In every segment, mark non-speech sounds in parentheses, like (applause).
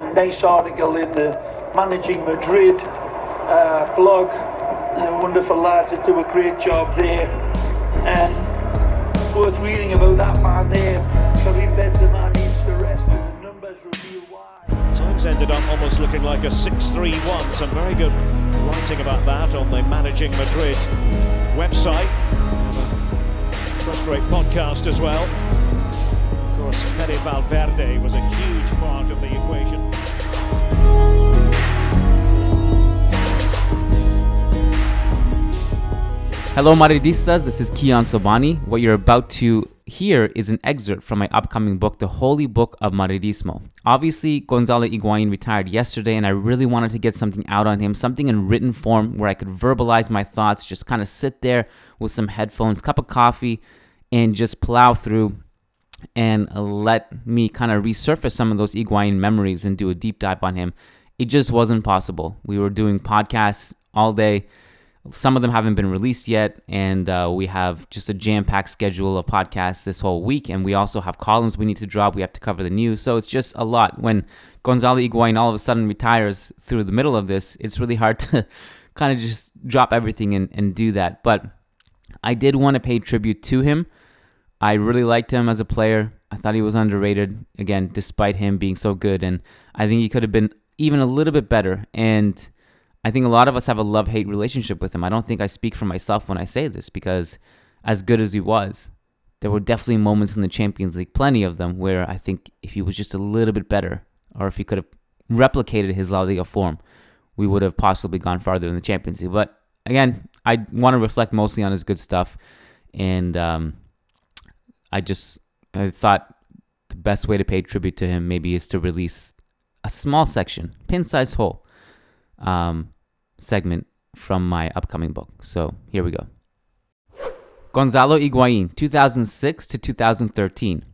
Nice article in the Managing Madrid uh, blog. Wonderful lads that do a great job there. And worth reading about that man there. Karim Benzema needs to rest, and the numbers reveal why. Times ended up almost looking like a 6 3 1. Some very good writing about that on the Managing Madrid website. Frustrate podcast as well. Of course, Fede Valverde was a huge part of the equation. Hello, Madridistas. This is Kiyan Sobhani. What you're about to hear is an excerpt from my upcoming book, The Holy Book of Madridismo. Obviously, Gonzalo Higuain retired yesterday, and I really wanted to get something out on him, something in written form where I could verbalize my thoughts, just kind of sit there with some headphones, cup of coffee, and just plow through and let me kind of resurface some of those Higuain memories and do a deep dive on him. It just wasn't possible. We were doing podcasts all day some of them haven't been released yet, and uh, we have just a jam packed schedule of podcasts this whole week. And we also have columns we need to drop. We have to cover the news. So it's just a lot. When Gonzalo Higuain all of a sudden retires through the middle of this, it's really hard to (laughs) kind of just drop everything and, and do that. But I did want to pay tribute to him. I really liked him as a player. I thought he was underrated, again, despite him being so good. And I think he could have been even a little bit better. And I think a lot of us have a love hate relationship with him. I don't think I speak for myself when I say this because, as good as he was, there were definitely moments in the Champions League, plenty of them, where I think if he was just a little bit better or if he could have replicated his La Liga form, we would have possibly gone farther in the Champions League. But again, I want to reflect mostly on his good stuff. And um, I just I thought the best way to pay tribute to him maybe is to release a small section, pin sized hole. Um, segment from my upcoming book. So here we go. Gonzalo Higuain, 2006 to 2013.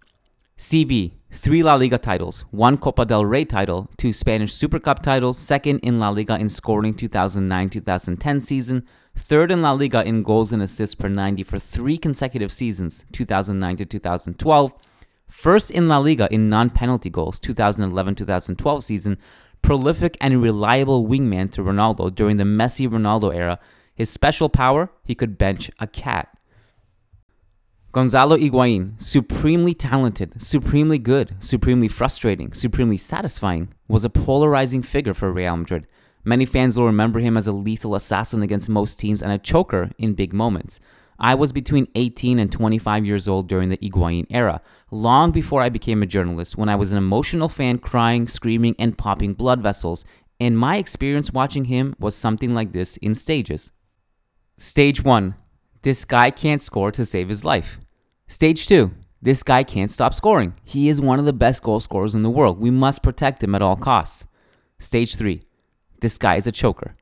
CV, three La Liga titles, one Copa del Rey title, two Spanish Super Cup titles, second in La Liga in scoring 2009 2010 season, third in La Liga in goals and assists per 90 for three consecutive seasons, 2009 to 2012, first in La Liga in non penalty goals, 2011 2012 season, prolific and reliable wingman to Ronaldo during the Messi Ronaldo era. His special power, he could bench a cat. Gonzalo Higuain, supremely talented, supremely good, supremely frustrating, supremely satisfying, was a polarizing figure for Real Madrid. Many fans will remember him as a lethal assassin against most teams and a choker in big moments. I was between 18 and 25 years old during the Higuain era, long before I became a journalist, when I was an emotional fan crying, screaming, and popping blood vessels, and my experience watching him was something like this in stages. Stage 1 This guy can't score to save his life. Stage 2 This guy can't stop scoring. He is one of the best goal scorers in the world. We must protect him at all costs. Stage 3 This guy is a choker.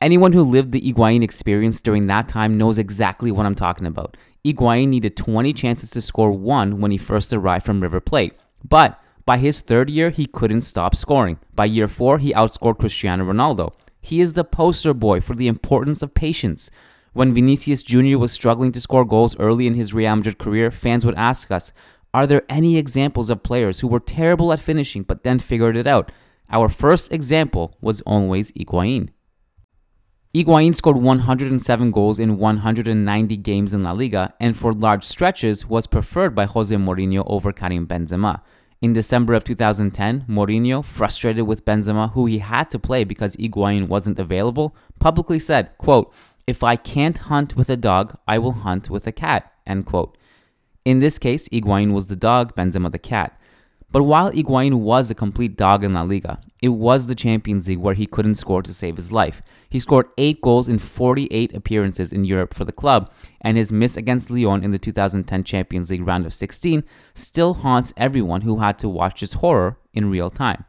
Anyone who lived the Higuain experience during that time knows exactly what I'm talking about. Higuain needed 20 chances to score one when he first arrived from River Plate. But by his third year, he couldn't stop scoring. By year four, he outscored Cristiano Ronaldo. He is the poster boy for the importance of patience. When Vinicius Jr. was struggling to score goals early in his Real Madrid career, fans would ask us, Are there any examples of players who were terrible at finishing but then figured it out? Our first example was always Higuain. Higuain scored 107 goals in 190 games in La Liga and for large stretches was preferred by Jose Mourinho over Karim Benzema. In December of 2010, Mourinho, frustrated with Benzema, who he had to play because Higuain wasn't available, publicly said, quote, If I can't hunt with a dog, I will hunt with a cat, end quote. In this case, Higuain was the dog, Benzema the cat. But while Higuain was a complete dog in La Liga, it was the Champions League where he couldn't score to save his life. He scored 8 goals in 48 appearances in Europe for the club, and his miss against Lyon in the 2010 Champions League round of 16 still haunts everyone who had to watch his horror in real time.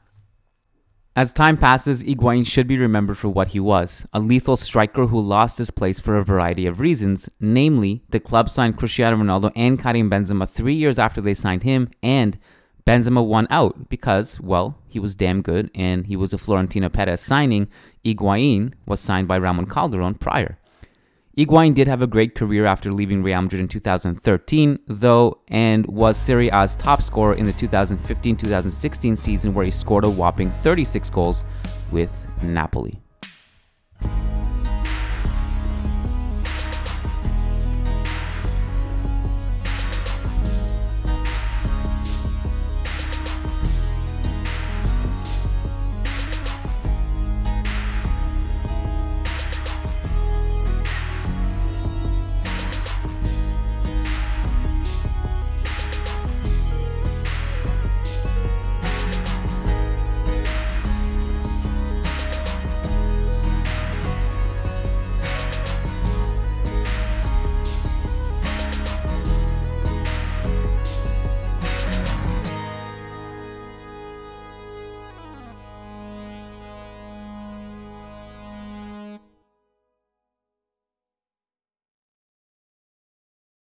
As time passes, Higuain should be remembered for what he was a lethal striker who lost his place for a variety of reasons. Namely, the club signed Cristiano Ronaldo and Karim Benzema three years after they signed him, and Benzema won out because, well, he was damn good and he was a Florentino Perez signing. Higuain was signed by Ramon Calderon prior. Higuain did have a great career after leaving Real Madrid in 2013, though, and was Serie A's top scorer in the 2015 2016 season, where he scored a whopping 36 goals with Napoli.